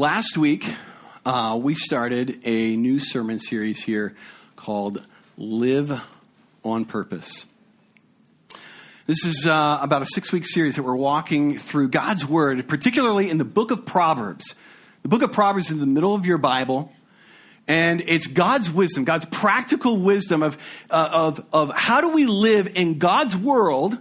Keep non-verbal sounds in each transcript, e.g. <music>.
Last week, uh, we started a new sermon series here called Live on Purpose. This is uh, about a six week series that we're walking through God's Word, particularly in the book of Proverbs. The book of Proverbs is in the middle of your Bible, and it's God's wisdom, God's practical wisdom of, uh, of, of how do we live in God's world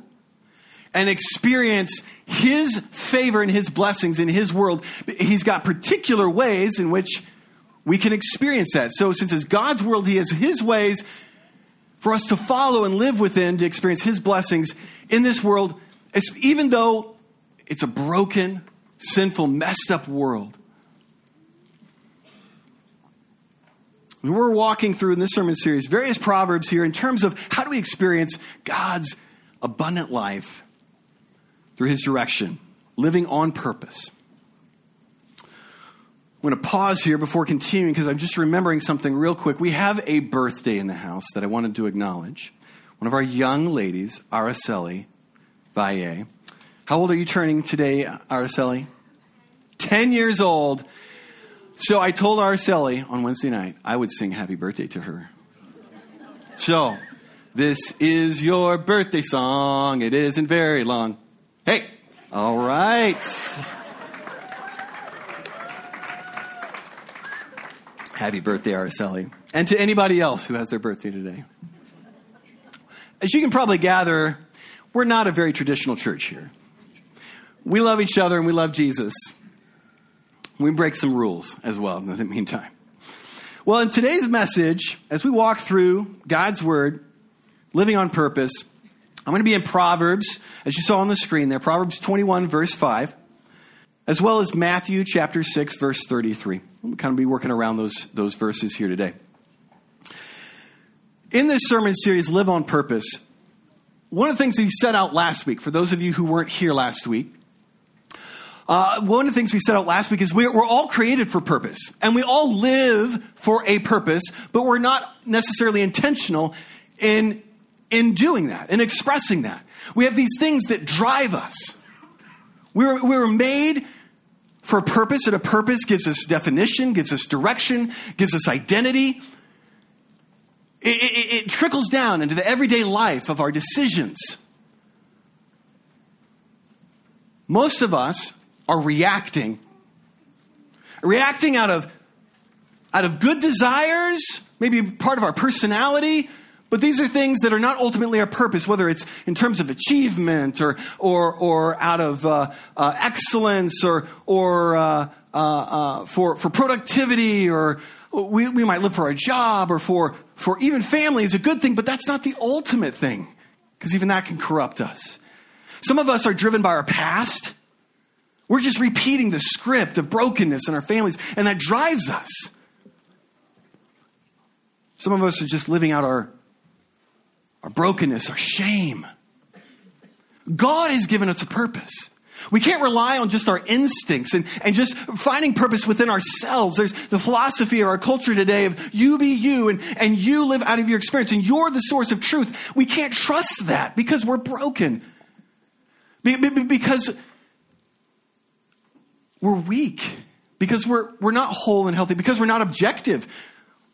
and experience his favor and his blessings in his world. He's got particular ways in which we can experience that. So, since it's God's world, he has his ways for us to follow and live within to experience his blessings in this world, even though it's a broken, sinful, messed up world. we're walking through in this sermon series various proverbs here in terms of how do we experience God's abundant life through his direction, living on purpose. I'm going to pause here before continuing because I'm just remembering something real quick. We have a birthday in the house that I wanted to acknowledge. One of our young ladies, Araceli Valle. How old are you turning today, Araceli? 10 years old. So I told Araceli on Wednesday night I would sing happy birthday to her. So, this is your birthday song. It isn't very long. Hey, all right. Happy birthday, Araceli. And to anybody else who has their birthday today. As you can probably gather, we're not a very traditional church here. We love each other and we love Jesus. We break some rules as well in the meantime. Well, in today's message, as we walk through God's Word, living on purpose, I'm going to be in Proverbs, as you saw on the screen there, Proverbs 21, verse 5, as well as Matthew chapter 6, verse 33. We'll kind of be working around those, those verses here today. In this sermon series, Live on Purpose, one of the things that he set out last week, for those of you who weren't here last week, uh, one of the things we set out last week is we're, we're, all created for purpose, and we all live for a purpose, but we're not necessarily intentional in in doing that, in expressing that. We have these things that drive us. We were, we were made for a purpose, and a purpose gives us definition, gives us direction, gives us identity. It, it, it trickles down into the everyday life of our decisions. Most of us are reacting, reacting out of, out of good desires, maybe part of our personality, but these are things that are not ultimately our purpose, whether it's in terms of achievement or, or, or out of uh, uh, excellence or, or uh, uh, uh for, for productivity or we, we might live for a job or for, for even family is a good thing, but that's not the ultimate thing because even that can corrupt us. Some of us are driven by our past. We're just repeating the script of brokenness in our families, and that drives us. Some of us are just living out our our brokenness, our shame. God has given us a purpose. We can't rely on just our instincts and, and just finding purpose within ourselves. There's the philosophy of our culture today of you be you and, and you live out of your experience and you're the source of truth. We can't trust that because we're broken. Because we're weak. Because we're, we're not whole and healthy. Because we're not objective.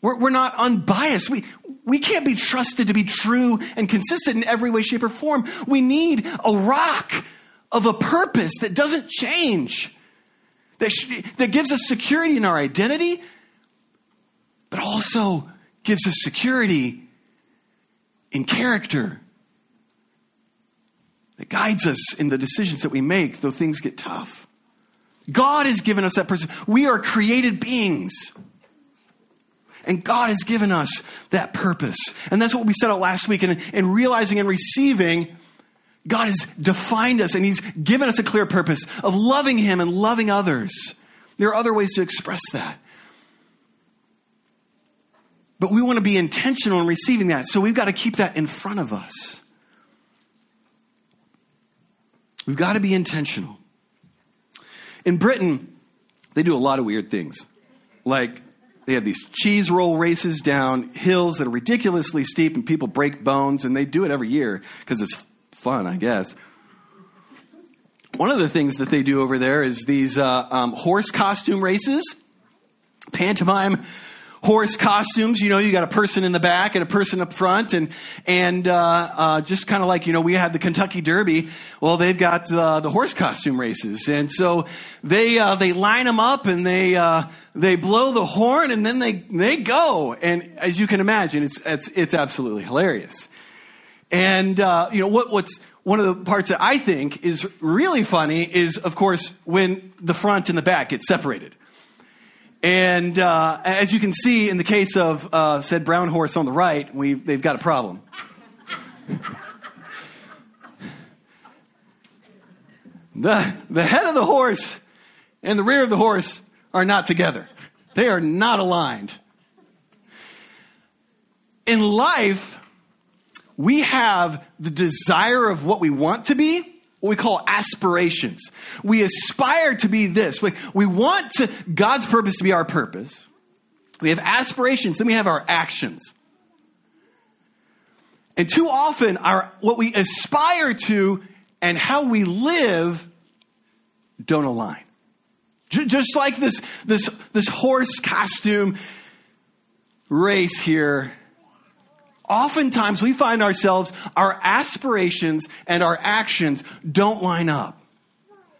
We're, we're not unbiased. We, we can't be trusted to be true and consistent in every way, shape, or form. We need a rock of a purpose that doesn't change, that, sh- that gives us security in our identity, but also gives us security in character, that guides us in the decisions that we make, though things get tough. God has given us that person. We are created beings. And God has given us that purpose. And that's what we set out last week. And, and realizing and receiving, God has defined us and He's given us a clear purpose of loving Him and loving others. There are other ways to express that. But we want to be intentional in receiving that. So we've got to keep that in front of us. We've got to be intentional. In Britain, they do a lot of weird things. Like they have these cheese roll races down hills that are ridiculously steep and people break bones and they do it every year because it's fun, I guess. one of the things that they do over there is these uh, um, horse costume races, pantomime horse costumes. You know, you got a person in the back and a person up front, and and uh, uh, just kind of like you know we had the Kentucky Derby. Well, they've got uh, the horse costume races, and so they uh, they line them up and they uh, they blow the horn, and then they they go. And as you can imagine, it's it's it's absolutely hilarious. And uh, you know what what's one of the parts that I think is really funny is, of course, when the front and the back get separated. And uh, as you can see in the case of uh, said brown horse on the right, we they've got a problem. the, the head of the horse and the rear of the horse are not together, they are not aligned. In life, we have the desire of what we want to be, what we call aspirations. We aspire to be this. We, we want to, God's purpose to be our purpose. We have aspirations, then we have our actions. And too often, our, what we aspire to and how we live don't align. Just like this, this, this horse costume race here oftentimes we find ourselves, our aspirations and our actions don't line up.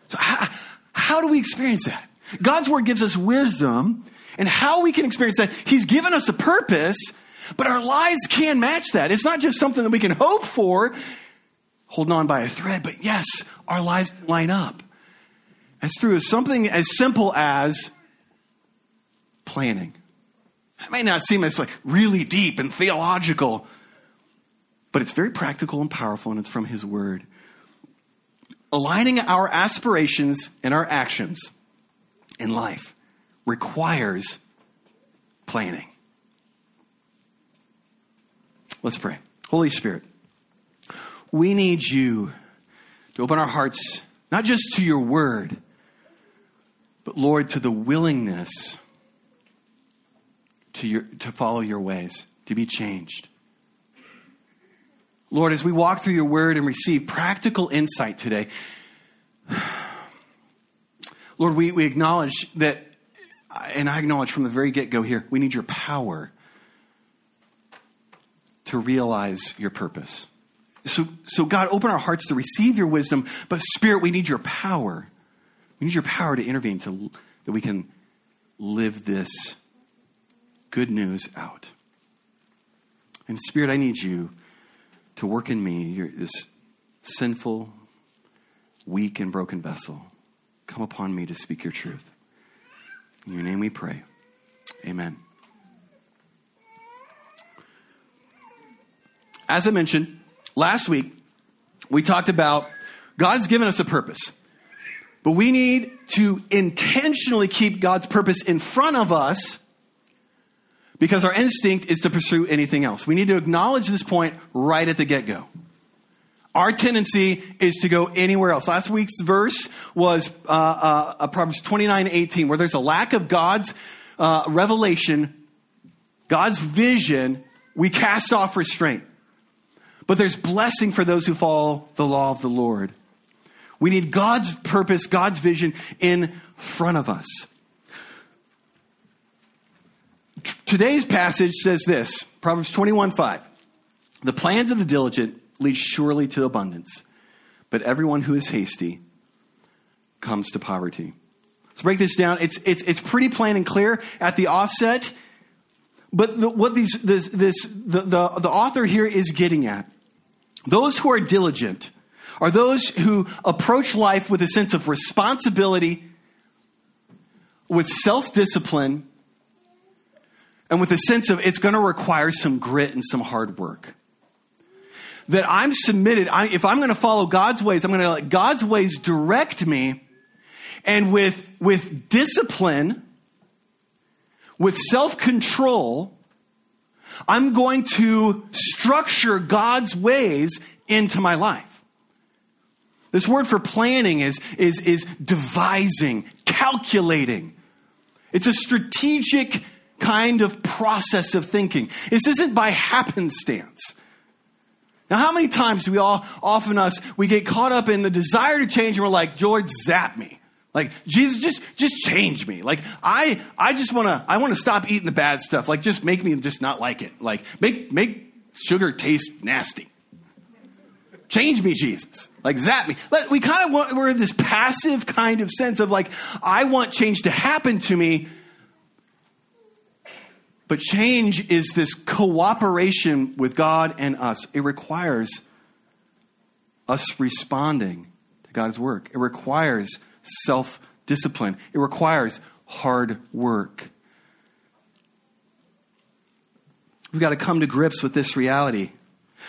So how, how do we experience that? God's word gives us wisdom and how we can experience that. He's given us a purpose, but our lives can match that. It's not just something that we can hope for, holding on by a thread, but yes, our lives line up. It's through something as simple as planning. It may not seem as like really deep and theological, but it's very practical and powerful, and it's from His Word. Aligning our aspirations and our actions in life requires planning. Let's pray. Holy Spirit, we need you to open our hearts, not just to your word, but Lord, to the willingness to, your, to follow your ways, to be changed. Lord, as we walk through your word and receive practical insight today, <sighs> Lord, we, we acknowledge that, and I acknowledge from the very get go here, we need your power to realize your purpose. So, so, God, open our hearts to receive your wisdom, but Spirit, we need your power. We need your power to intervene to, that we can live this good news out. And Spirit, I need you to work in me, You're this sinful, weak, and broken vessel. Come upon me to speak your truth. In your name we pray. Amen. As I mentioned last week, we talked about God's given us a purpose. But we need to intentionally keep God's purpose in front of us because our instinct is to pursue anything else. We need to acknowledge this point right at the get go. Our tendency is to go anywhere else. Last week's verse was uh, uh, Proverbs 29 18, where there's a lack of God's uh, revelation, God's vision, we cast off restraint. But there's blessing for those who follow the law of the Lord. We need God's purpose, God's vision in front of us. Today's passage says this Proverbs 21 5. The plans of the diligent lead surely to abundance, but everyone who is hasty comes to poverty. Let's break this down. It's, it's, it's pretty plain and clear at the offset. But the, what these, this, this, the, the, the author here is getting at those who are diligent are those who approach life with a sense of responsibility, with self discipline, and with a sense of it's going to require some grit and some hard work. That I'm submitted, I, if I'm going to follow God's ways, I'm going to let God's ways direct me. And with, with discipline, with self control, I'm going to structure God's ways into my life. This word for planning is, is, is devising, calculating. It's a strategic kind of process of thinking. This isn't by happenstance. Now, how many times do we all, often us, we get caught up in the desire to change and we're like, George, zap me. Like, Jesus, just, just change me. Like, I, I just want to, I want to stop eating the bad stuff. Like, just make me just not like it. Like, make, make sugar taste nasty. Change me, Jesus. Like, zap me. We kind of want, we're in this passive kind of sense of like, I want change to happen to me. But change is this cooperation with God and us. It requires us responding to God's work. It requires self discipline. It requires hard work. We've got to come to grips with this reality.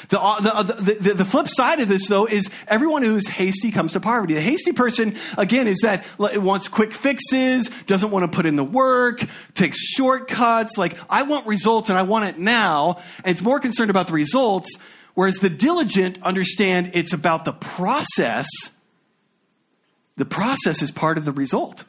The, uh, the, the, the, flip side of this, though, is everyone who's hasty comes to poverty. The hasty person, again, is that wants quick fixes, doesn't want to put in the work, takes shortcuts. Like, I want results and I want it now. And it's more concerned about the results. Whereas the diligent understand it's about the process the process is part of the result.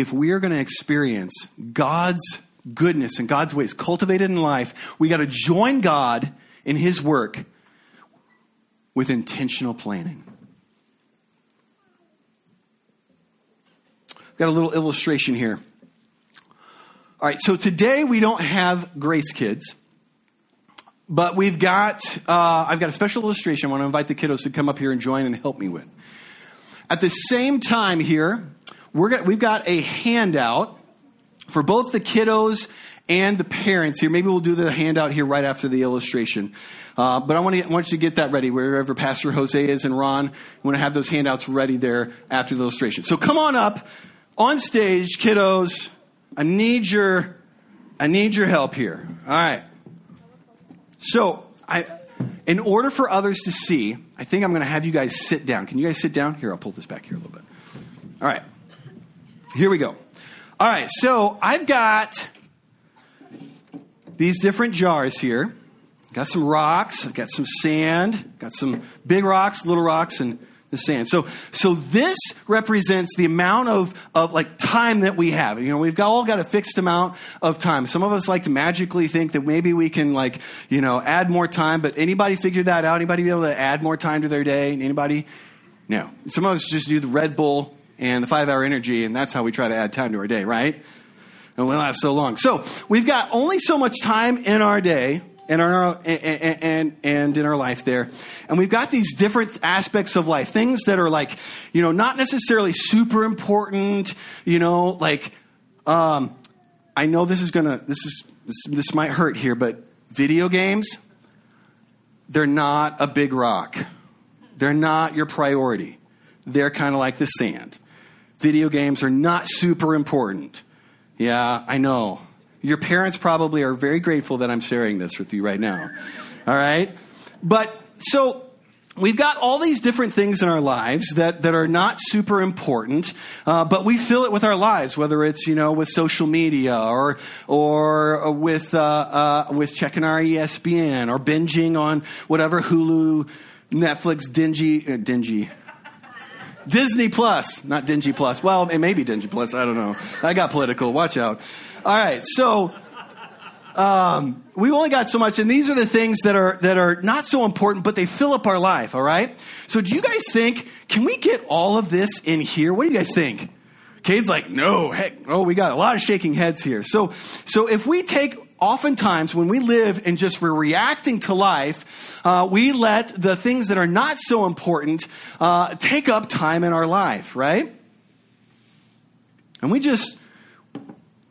If we are going to experience God's goodness and God's ways cultivated in life, we got to join God in His work with intentional planning. Got a little illustration here. All right, so today we don't have Grace Kids. But we've got, uh, I've got a special illustration I want to invite the kiddos to come up here and join and help me with. At the same time here, we're gonna, we've got a handout for both the kiddos and the parents here. Maybe we'll do the handout here right after the illustration. Uh, but I want, to, want you to get that ready wherever Pastor Jose is and Ron. I want to have those handouts ready there after the illustration. So come on up on stage, kiddos. I need your, I need your help here. All right. So, I, in order for others to see, I think I'm going to have you guys sit down. Can you guys sit down? Here, I'll pull this back here a little bit. All right. Here we go. All right, so I've got these different jars here. Got some rocks, I've got some sand, got some big rocks, little rocks, and the sand. So, so this represents the amount of, of like time that we have. You know, we've got, all got a fixed amount of time. Some of us like to magically think that maybe we can like, you know, add more time, but anybody figure that out? Anybody be able to add more time to their day? Anybody? No. Some of us just do the Red Bull and the five hour energy, and that's how we try to add time to our day, right? And we last so long. So we've got only so much time in our day and, our, and, and, and in our life there. And we've got these different aspects of life, things that are like, you know, not necessarily super important, you know, like, um, I know this is gonna, this is, this, this might hurt here, but video games, they're not a big rock. They're not your priority. They're kind of like the sand. Video games are not super important. Yeah, I know. Your parents probably are very grateful that I'm sharing this with you right now. All right? But so we've got all these different things in our lives that, that are not super important, uh, but we fill it with our lives, whether it's, you know, with social media or, or with, uh, uh, with checking our ESPN or binging on whatever Hulu, Netflix, dingy, uh, dingy, Disney Plus, not Dingy Plus. Well, it may be Dingy Plus. I don't know. I got political. Watch out. All right, so um, we've only got so much, and these are the things that are that are not so important, but they fill up our life. All right. So, do you guys think can we get all of this in here? What do you guys think? Cade's like, no, heck, oh, we got a lot of shaking heads here. So, so if we take oftentimes when we live and just we're reacting to life, uh, we let the things that are not so important uh, take up time in our life, right? And we just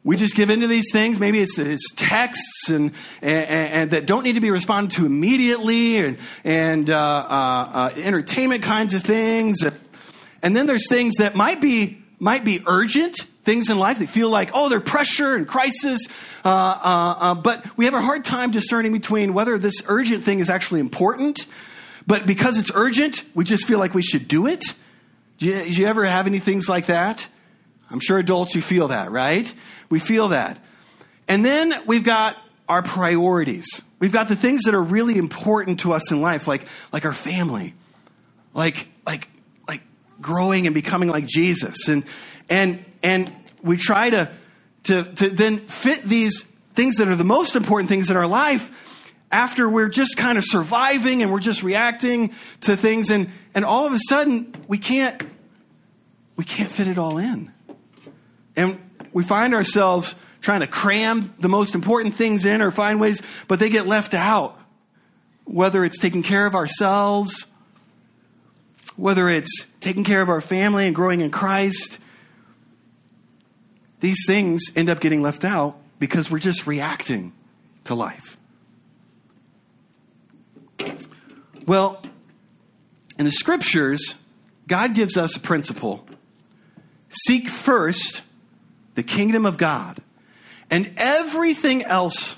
we just give into these things. Maybe it's, it's texts and, and, and, that don't need to be responded to immediately and, and uh, uh, uh, entertainment kinds of things. And then there's things that might be, might be urgent, things in life that feel like, oh, they're pressure and crisis. Uh, uh, uh, but we have a hard time discerning between whether this urgent thing is actually important. But because it's urgent, we just feel like we should do it. Do you, do you ever have any things like that? I'm sure adults, you feel that, right? We feel that. And then we've got our priorities. We've got the things that are really important to us in life, like, like our family, like, growing and becoming like Jesus. And, and, and, we try to, to, to then fit these things that are the most important things in our life after we're just kind of surviving and we're just reacting to things and, and all of a sudden we can't we can't fit it all in. And we find ourselves trying to cram the most important things in or find ways, but they get left out. Whether it's taking care of ourselves, whether it's taking care of our family and growing in Christ, these things end up getting left out because we're just reacting to life. Well, in the scriptures, God gives us a principle seek first the kingdom of God, and everything else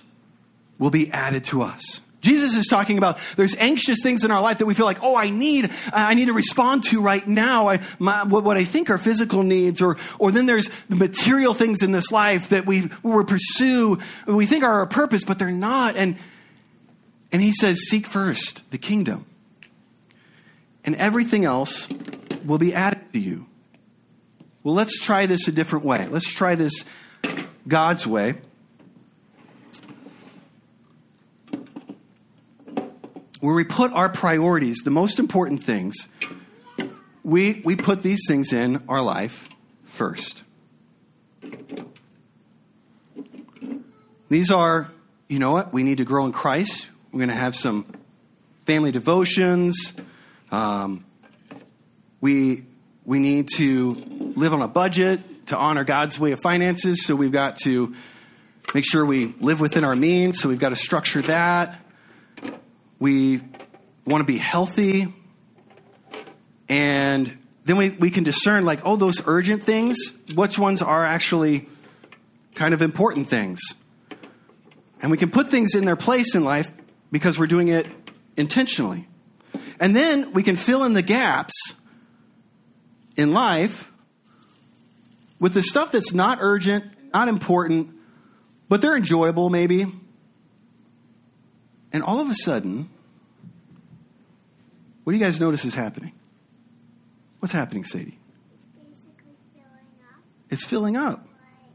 will be added to us. Jesus is talking about there's anxious things in our life that we feel like, oh, I need, I need to respond to right now. I, my, what I think are physical needs, or, or then there's the material things in this life that we, we pursue, we think are our purpose, but they're not. And, and he says, seek first the kingdom, and everything else will be added to you. Well, let's try this a different way. Let's try this God's way. Where we put our priorities, the most important things, we, we put these things in our life first. These are, you know what, we need to grow in Christ. We're going to have some family devotions. Um, we we need to live on a budget to honor God's way of finances, so we've got to make sure we live within our means, so we've got to structure that. We want to be healthy. And then we, we can discern, like, oh, those urgent things, which ones are actually kind of important things. And we can put things in their place in life because we're doing it intentionally. And then we can fill in the gaps in life with the stuff that's not urgent, not important, but they're enjoyable maybe. And all of a sudden, what do you guys notice is happening? What's happening, Sadie? It's basically filling up. It's filling up. Like,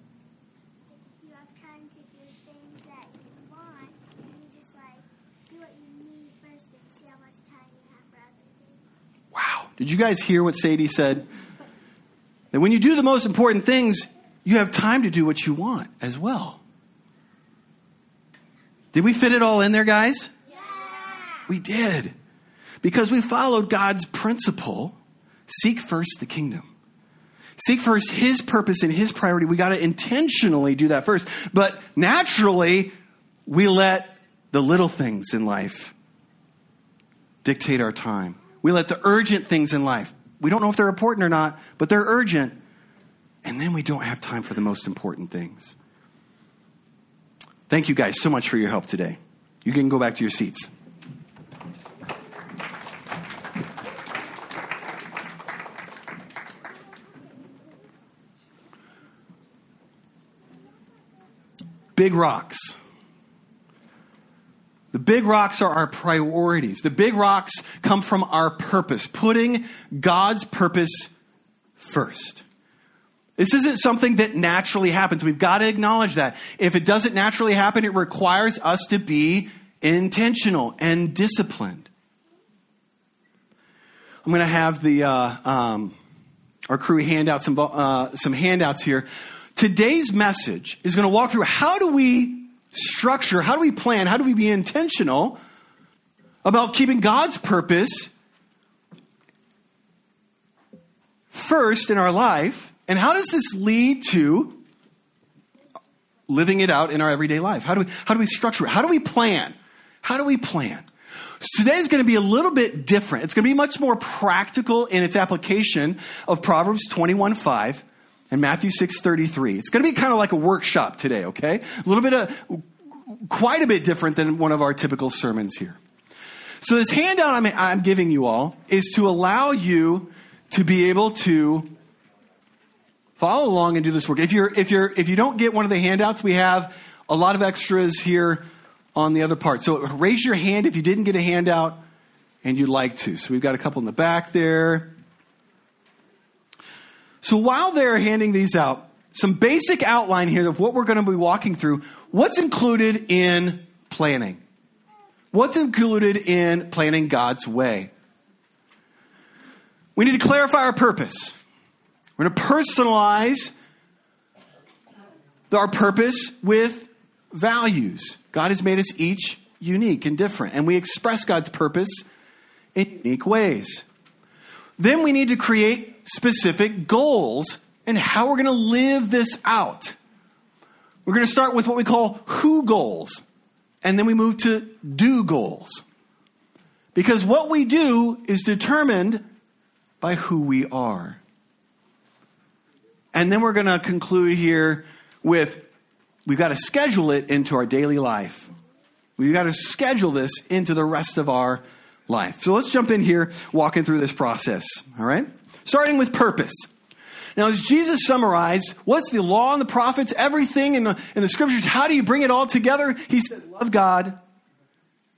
if you have time to do things that you want, you just like do what you need first and see how much time you have for other things. Wow. Did you guys hear what Sadie said? That when you do the most important things, you have time to do what you want as well. Did we fit it all in there, guys? Yeah. We did. Because we followed God's principle seek first the kingdom. Seek first His purpose and His priority. We got to intentionally do that first. But naturally, we let the little things in life dictate our time. We let the urgent things in life. We don't know if they're important or not, but they're urgent. And then we don't have time for the most important things. Thank you guys so much for your help today. You can go back to your seats. Big rocks. The big rocks are our priorities. The big rocks come from our purpose, putting God's purpose first. This isn't something that naturally happens. We've got to acknowledge that. If it doesn't naturally happen, it requires us to be intentional and disciplined. I'm going to have the uh, um, our crew hand out some uh, some handouts here. Today's message is going to walk through how do we structure, how do we plan, how do we be intentional about keeping God's purpose first in our life, and how does this lead to living it out in our everyday life? How do we how do we structure it? How do we plan? How do we plan? So today is going to be a little bit different. It's going to be much more practical in its application of Proverbs 21 5 and Matthew 6:33. It's going to be kind of like a workshop today, okay? A little bit of quite a bit different than one of our typical sermons here. So this handout I'm, I'm giving you all is to allow you to be able to follow along and do this work. If you're if you're if you don't get one of the handouts, we have a lot of extras here on the other part. So raise your hand if you didn't get a handout and you'd like to. So we've got a couple in the back there. So while they're handing these out, some basic outline here of what we're going to be walking through. What's included in planning? What's included in planning God's way? We need to clarify our purpose. We're going to personalize our purpose with values. God has made us each unique and different, and we express God's purpose in unique ways. Then we need to create specific goals and how we're going to live this out. We're going to start with what we call who goals, and then we move to do goals. Because what we do is determined by who we are. And then we're going to conclude here with we've got to schedule it into our daily life. We've got to schedule this into the rest of our life. So let's jump in here, walking through this process. All right? Starting with purpose. Now, as Jesus summarized, what's the law and the prophets, everything in the, in the scriptures, how do you bring it all together? He said, love God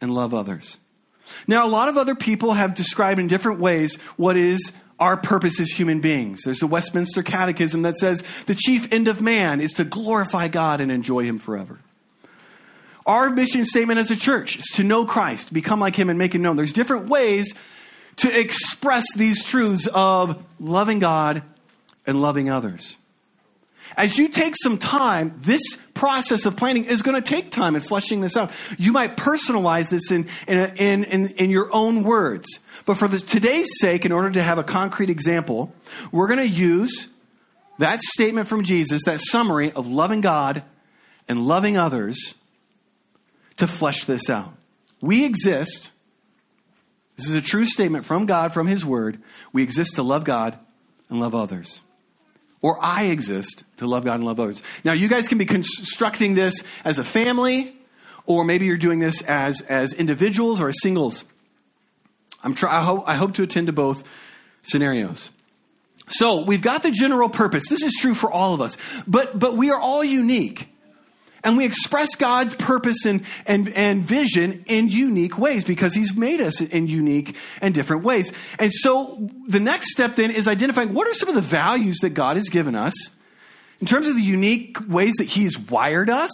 and love others. Now, a lot of other people have described in different ways what is our purpose as human beings. There's the Westminster Catechism that says the chief end of man is to glorify God and enjoy Him forever. Our mission statement as a church is to know Christ, become like Him, and make Him known. There's different ways to express these truths of loving God and loving others. As you take some time, this process of planning is going to take time and fleshing this out. You might personalize this in, in, in, in, in your own words. But for the, today's sake, in order to have a concrete example, we're going to use that statement from Jesus, that summary of loving God and loving others, to flesh this out. We exist, this is a true statement from God, from His Word. We exist to love God and love others. Or I exist to love God and love others. Now, you guys can be constructing this as a family, or maybe you're doing this as, as individuals or as singles. I'm try, I, hope, I hope to attend to both scenarios. So we've got the general purpose. This is true for all of us, but but we are all unique, and we express God's purpose and and and vision in unique ways because He's made us in unique and different ways. And so the next step then is identifying what are some of the values that God has given us in terms of the unique ways that He's wired us,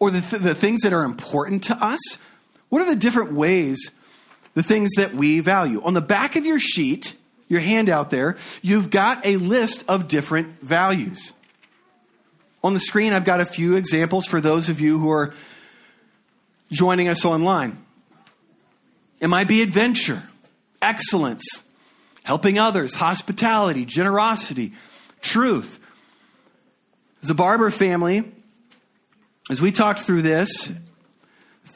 or the th- the things that are important to us. What are the different ways? The things that we value. On the back of your sheet, your handout there, you've got a list of different values. On the screen, I've got a few examples for those of you who are joining us online. It might be adventure, excellence, helping others, hospitality, generosity, truth. As a Barber family, as we talked through this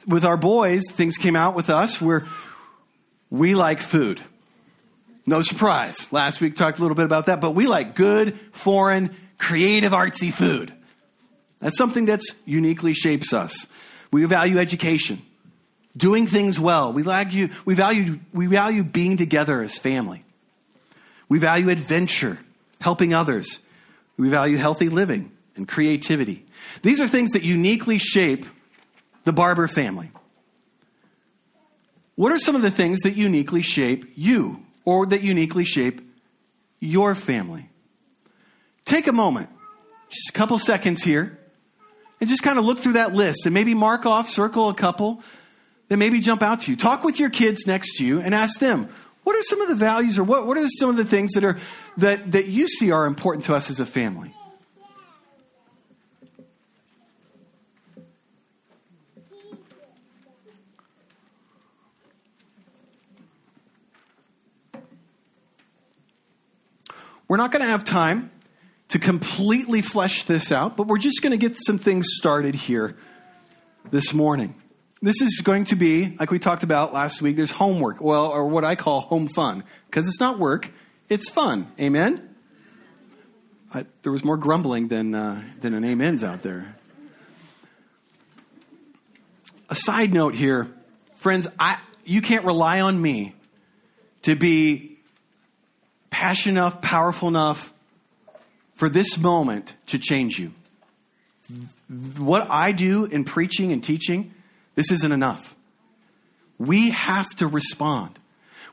with our boys, things came out with us. We're we like food. No surprise. Last week talked a little bit about that, but we like good, foreign, creative, artsy food. That's something that's uniquely shapes us. We value education, doing things well. We value, we value, we value being together as family. We value adventure, helping others. We value healthy living and creativity. These are things that uniquely shape the Barber family. What are some of the things that uniquely shape you or that uniquely shape your family? Take a moment, just a couple seconds here, and just kind of look through that list and maybe mark off, circle a couple that maybe jump out to you. Talk with your kids next to you and ask them, what are some of the values or what, what are some of the things that are that, that you see are important to us as a family? We're not going to have time to completely flesh this out, but we're just going to get some things started here this morning. This is going to be, like we talked about last week, there's homework, well, or what I call home fun, because it's not work, it's fun. Amen? I, there was more grumbling than, uh, than an amens out there. A side note here, friends, I, you can't rely on me to be passionate enough, powerful enough for this moment to change you. What I do in preaching and teaching, this isn't enough. We have to respond.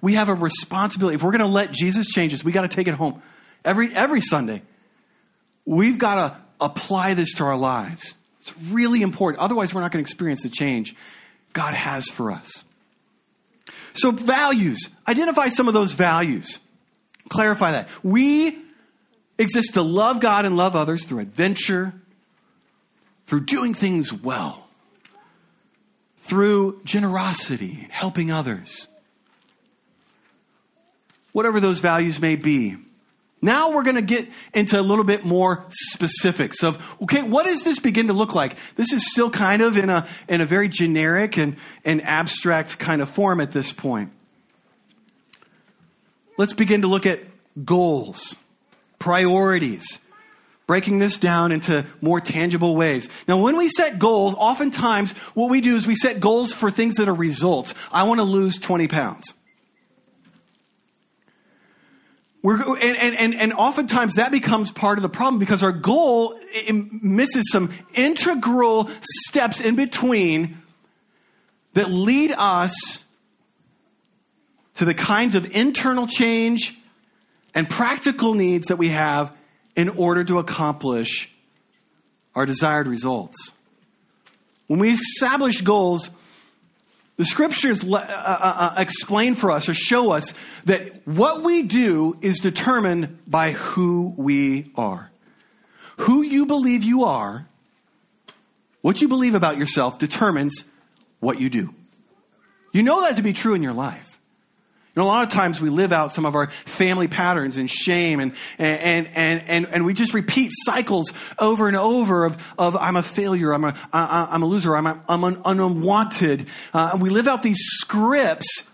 We have a responsibility. If we're going to let Jesus change us, we got to take it home every every Sunday. we've got to apply this to our lives. It's really important. Otherwise, we're not going to experience the change God has for us. So, values. Identify some of those values. Clarify that. We exist to love God and love others through adventure, through doing things well, through generosity, helping others. Whatever those values may be. Now we're going to get into a little bit more specifics of, okay, what does this begin to look like? This is still kind of in a, in a very generic and, and abstract kind of form at this point. Let's begin to look at goals, priorities, breaking this down into more tangible ways. Now, when we set goals, oftentimes what we do is we set goals for things that are results. I want to lose 20 pounds. We're, and, and, and oftentimes that becomes part of the problem because our goal misses some integral steps in between that lead us to the kinds of internal change and practical needs that we have in order to accomplish our desired results. When we establish goals, the scriptures uh, uh, uh, explain for us or show us that what we do is determined by who we are. Who you believe you are, what you believe about yourself determines what you do. You know that to be true in your life. Know, a lot of times we live out some of our family patterns and shame and, and, and, and, and we just repeat cycles over and over of, of I'm a failure, I'm a, I, I'm a loser, I'm, a, I'm an unwanted. Uh, and we live out these scripts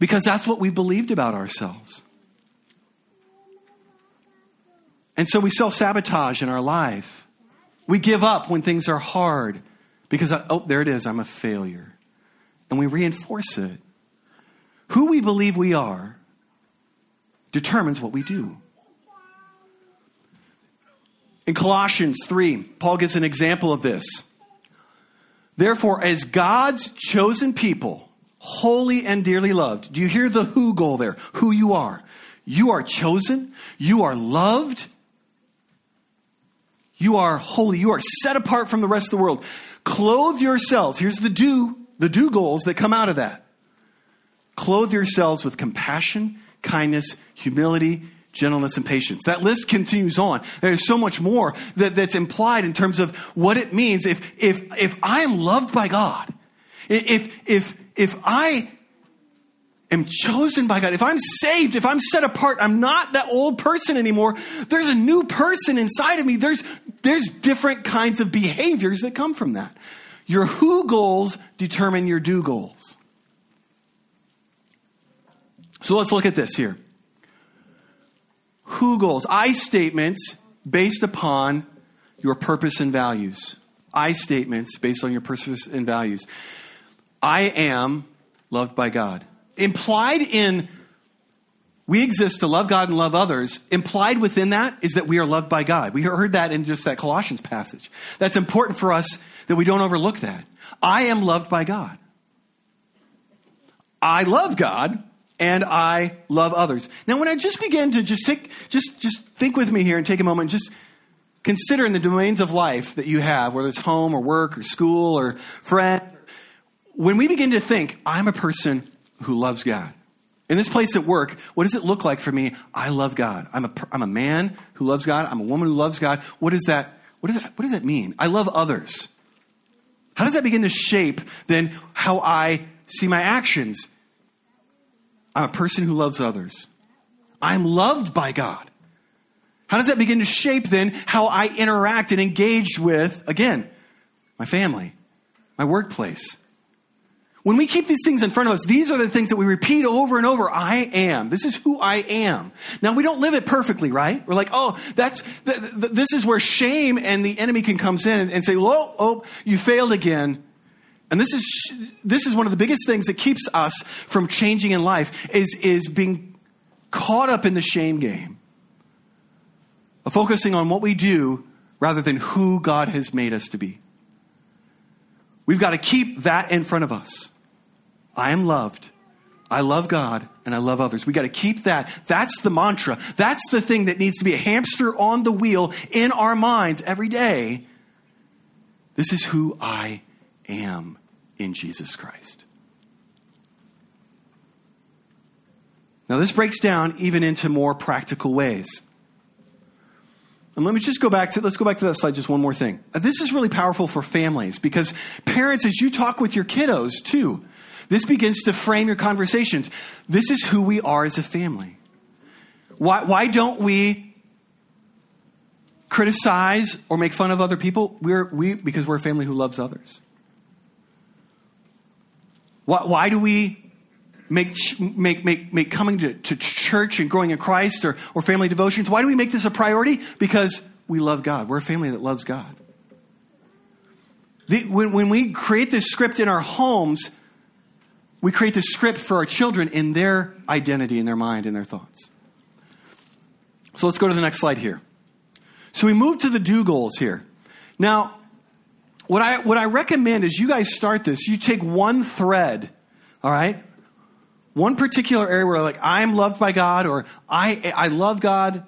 because that's what we believed about ourselves. And so we self sabotage in our life. We give up when things are hard because, oh, there it is, I'm a failure and we reinforce it. Who we believe we are determines what we do. In Colossians 3, Paul gives an example of this. Therefore, as God's chosen people, holy and dearly loved, do you hear the who goal there? Who you are. You are chosen, you are loved, you are holy, you are set apart from the rest of the world. Clothe yourselves. Here's the do the do goals that come out of that. Clothe yourselves with compassion, kindness, humility, gentleness, and patience. That list continues on. There's so much more that, that's implied in terms of what it means if, if, if I am loved by God, if, if, if I am chosen by God, if I'm saved, if I'm set apart, I'm not that old person anymore. There's a new person inside of me. There's, there's different kinds of behaviors that come from that. Your who goals determine your do goals. So let's look at this here. Who goals? I statements based upon your purpose and values. I statements based on your purpose and values. I am loved by God. Implied in we exist to love God and love others. Implied within that is that we are loved by God. We heard that in just that Colossians passage. That's important for us that we don't overlook that. I am loved by God. I love God and I love others. Now, when I just begin to just take, just, just think with me here and take a moment, just consider in the domains of life that you have, whether it's home or work or school or friend, when we begin to think, I'm a person who loves God. In this place at work, what does it look like for me? I love God. I'm a, I'm a man who loves God. I'm a woman who loves God. What does that, what does that, what does that mean? I love others. How does that begin to shape then how I see my actions? I'm a person who loves others. I'm loved by God. How does that begin to shape then how I interact and engage with, again, my family, my workplace, when we keep these things in front of us, these are the things that we repeat over and over. I am. This is who I am. Now we don't live it perfectly, right? We're like, oh, that's, th- th- this is where shame and the enemy can come in and, and say, well, oh, you failed again. And this is, this is one of the biggest things that keeps us from changing in life is, is being caught up in the shame game. Of focusing on what we do rather than who God has made us to be. We've got to keep that in front of us. I am loved. I love God and I love others. We got to keep that. That's the mantra. That's the thing that needs to be a hamster on the wheel in our minds every day. This is who I am in Jesus Christ. Now, this breaks down even into more practical ways. And let me just go back to, let's go back to that slide just one more thing. This is really powerful for families because parents, as you talk with your kiddos too, this begins to frame your conversations. This is who we are as a family. Why, why don't we criticize or make fun of other people? We're, we, because we're a family who loves others. Why, why do we make, make, make, make coming to, to church and growing in Christ or, or family devotions? Why do we make this a priority? Because we love God. We're a family that loves God. The, when, when we create this script in our homes, we create this script for our children in their identity, in their mind, in their thoughts. So let's go to the next slide here. So we move to the do goals here. Now, what I, what I recommend is you guys start this. You take one thread, all right? One particular area where like I'm loved by God or I, I love God,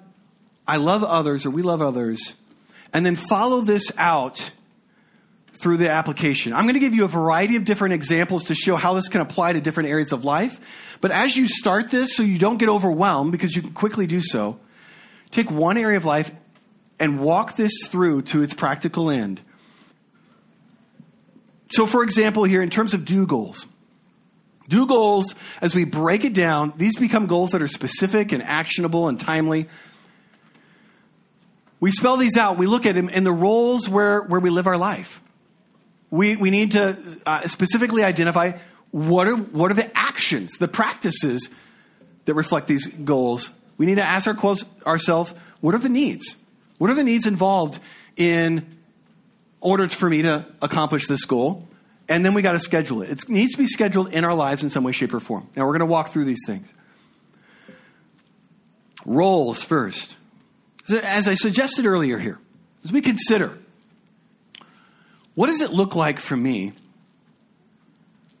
I love others or we love others, and then follow this out through the application. I'm going to give you a variety of different examples to show how this can apply to different areas of life. But as you start this, so you don't get overwhelmed, because you can quickly do so, take one area of life and walk this through to its practical end. So, for example, here, in terms of do goals, do goals, as we break it down, these become goals that are specific and actionable and timely. We spell these out, we look at them in the roles where, where we live our life. We, we need to uh, specifically identify what are, what are the actions, the practices that reflect these goals. We need to ask our, ourselves, what are the needs? What are the needs involved in order for me to accomplish this goal? And then we got to schedule it. It needs to be scheduled in our lives in some way, shape, or form. Now we're going to walk through these things. Roles first. As I suggested earlier here, as we consider what does it look like for me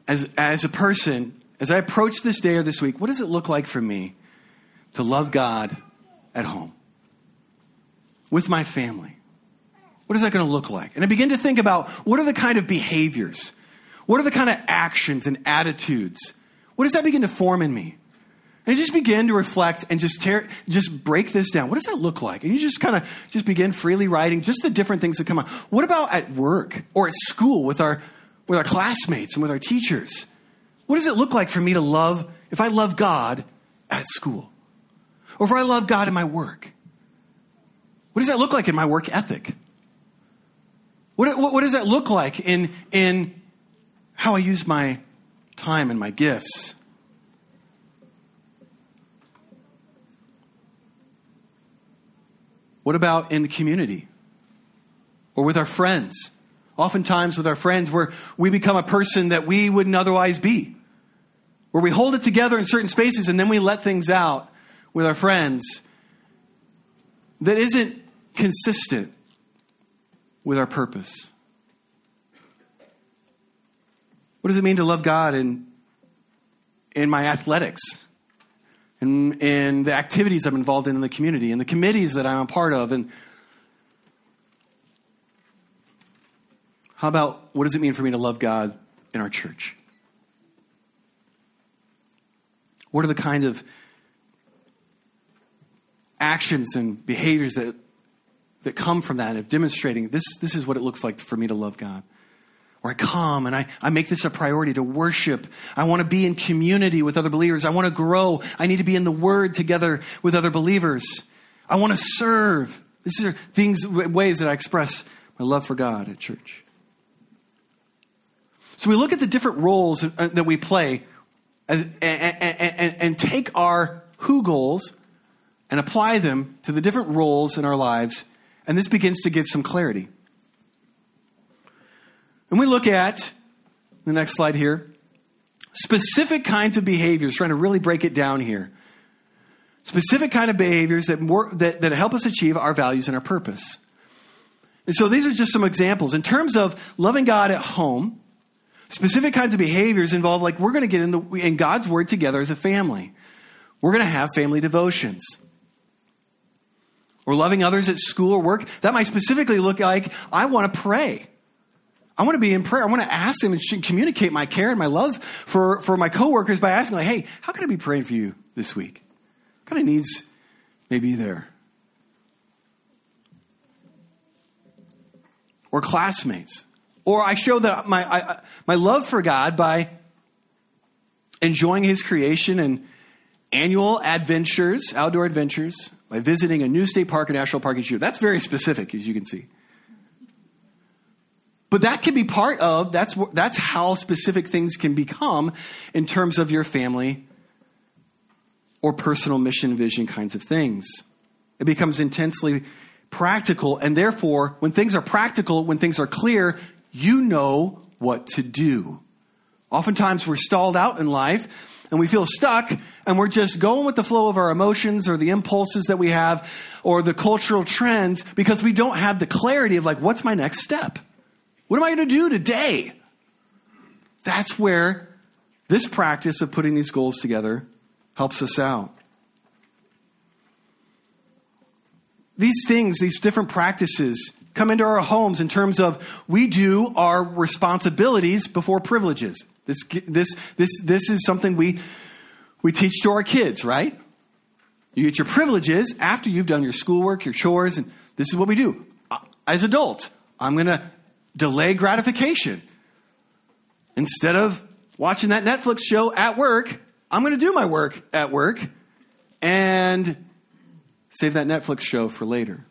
as, as a person, as I approach this day or this week, what does it look like for me to love God at home with my family? What is that going to look like? And I begin to think about what are the kind of behaviors? What are the kind of actions and attitudes? What does that begin to form in me? And just begin to reflect and just tear, just break this down. What does that look like? And you just kind of just begin freely writing just the different things that come up. What about at work or at school with our with our classmates and with our teachers? What does it look like for me to love if I love God at school? Or if I love God in my work? What does that look like in my work ethic? What, what, what does that look like in, in how I use my time and my gifts? What about in the community or with our friends? Oftentimes, with our friends, where we become a person that we wouldn't otherwise be, where we hold it together in certain spaces and then we let things out with our friends that isn't consistent with our purpose. What does it mean to love God in, in my athletics? And, and the activities I'm involved in in the community and the committees that I'm a part of. And how about what does it mean for me to love God in our church? What are the kind of actions and behaviors that, that come from that of demonstrating this, this is what it looks like for me to love God? Or I come and I, I make this a priority to worship. I want to be in community with other believers. I want to grow. I need to be in the Word together with other believers. I want to serve. These are things, ways that I express my love for God at church. So we look at the different roles uh, that we play and, and, and take our who goals and apply them to the different roles in our lives. And this begins to give some clarity. And we look at the next slide here specific kinds of behaviors, trying to really break it down here. Specific kind of behaviors that, more, that, that help us achieve our values and our purpose. And so these are just some examples. In terms of loving God at home, Specific kinds of behaviors involve like we're going to get in the in God's word together as a family. We're going to have family devotions. Or loving others at school or work. That might specifically look like I want to pray. I want to be in prayer. I want to ask him and communicate my care and my love for, for my coworkers by asking, like, hey, how can I be praying for you this week? What kind of needs may be there? Or classmates. Or I show that my, I, my love for God by enjoying His creation and annual adventures, outdoor adventures, by visiting a new state park or national park each year. That's very specific, as you can see. But that can be part of, that's, that's how specific things can become in terms of your family or personal mission, vision kinds of things. It becomes intensely practical, and therefore, when things are practical, when things are clear, you know what to do. Oftentimes, we're stalled out in life and we feel stuck and we're just going with the flow of our emotions or the impulses that we have or the cultural trends because we don't have the clarity of like, what's my next step? What am I going to do today? That's where this practice of putting these goals together helps us out. These things, these different practices, come into our homes in terms of we do our responsibilities before privileges. This, this, this, this is something we, we teach to our kids, right? You get your privileges after you've done your schoolwork, your chores, and this is what we do. As adults, I'm going to delay gratification. Instead of watching that Netflix show at work, I'm going to do my work at work and save that Netflix show for later.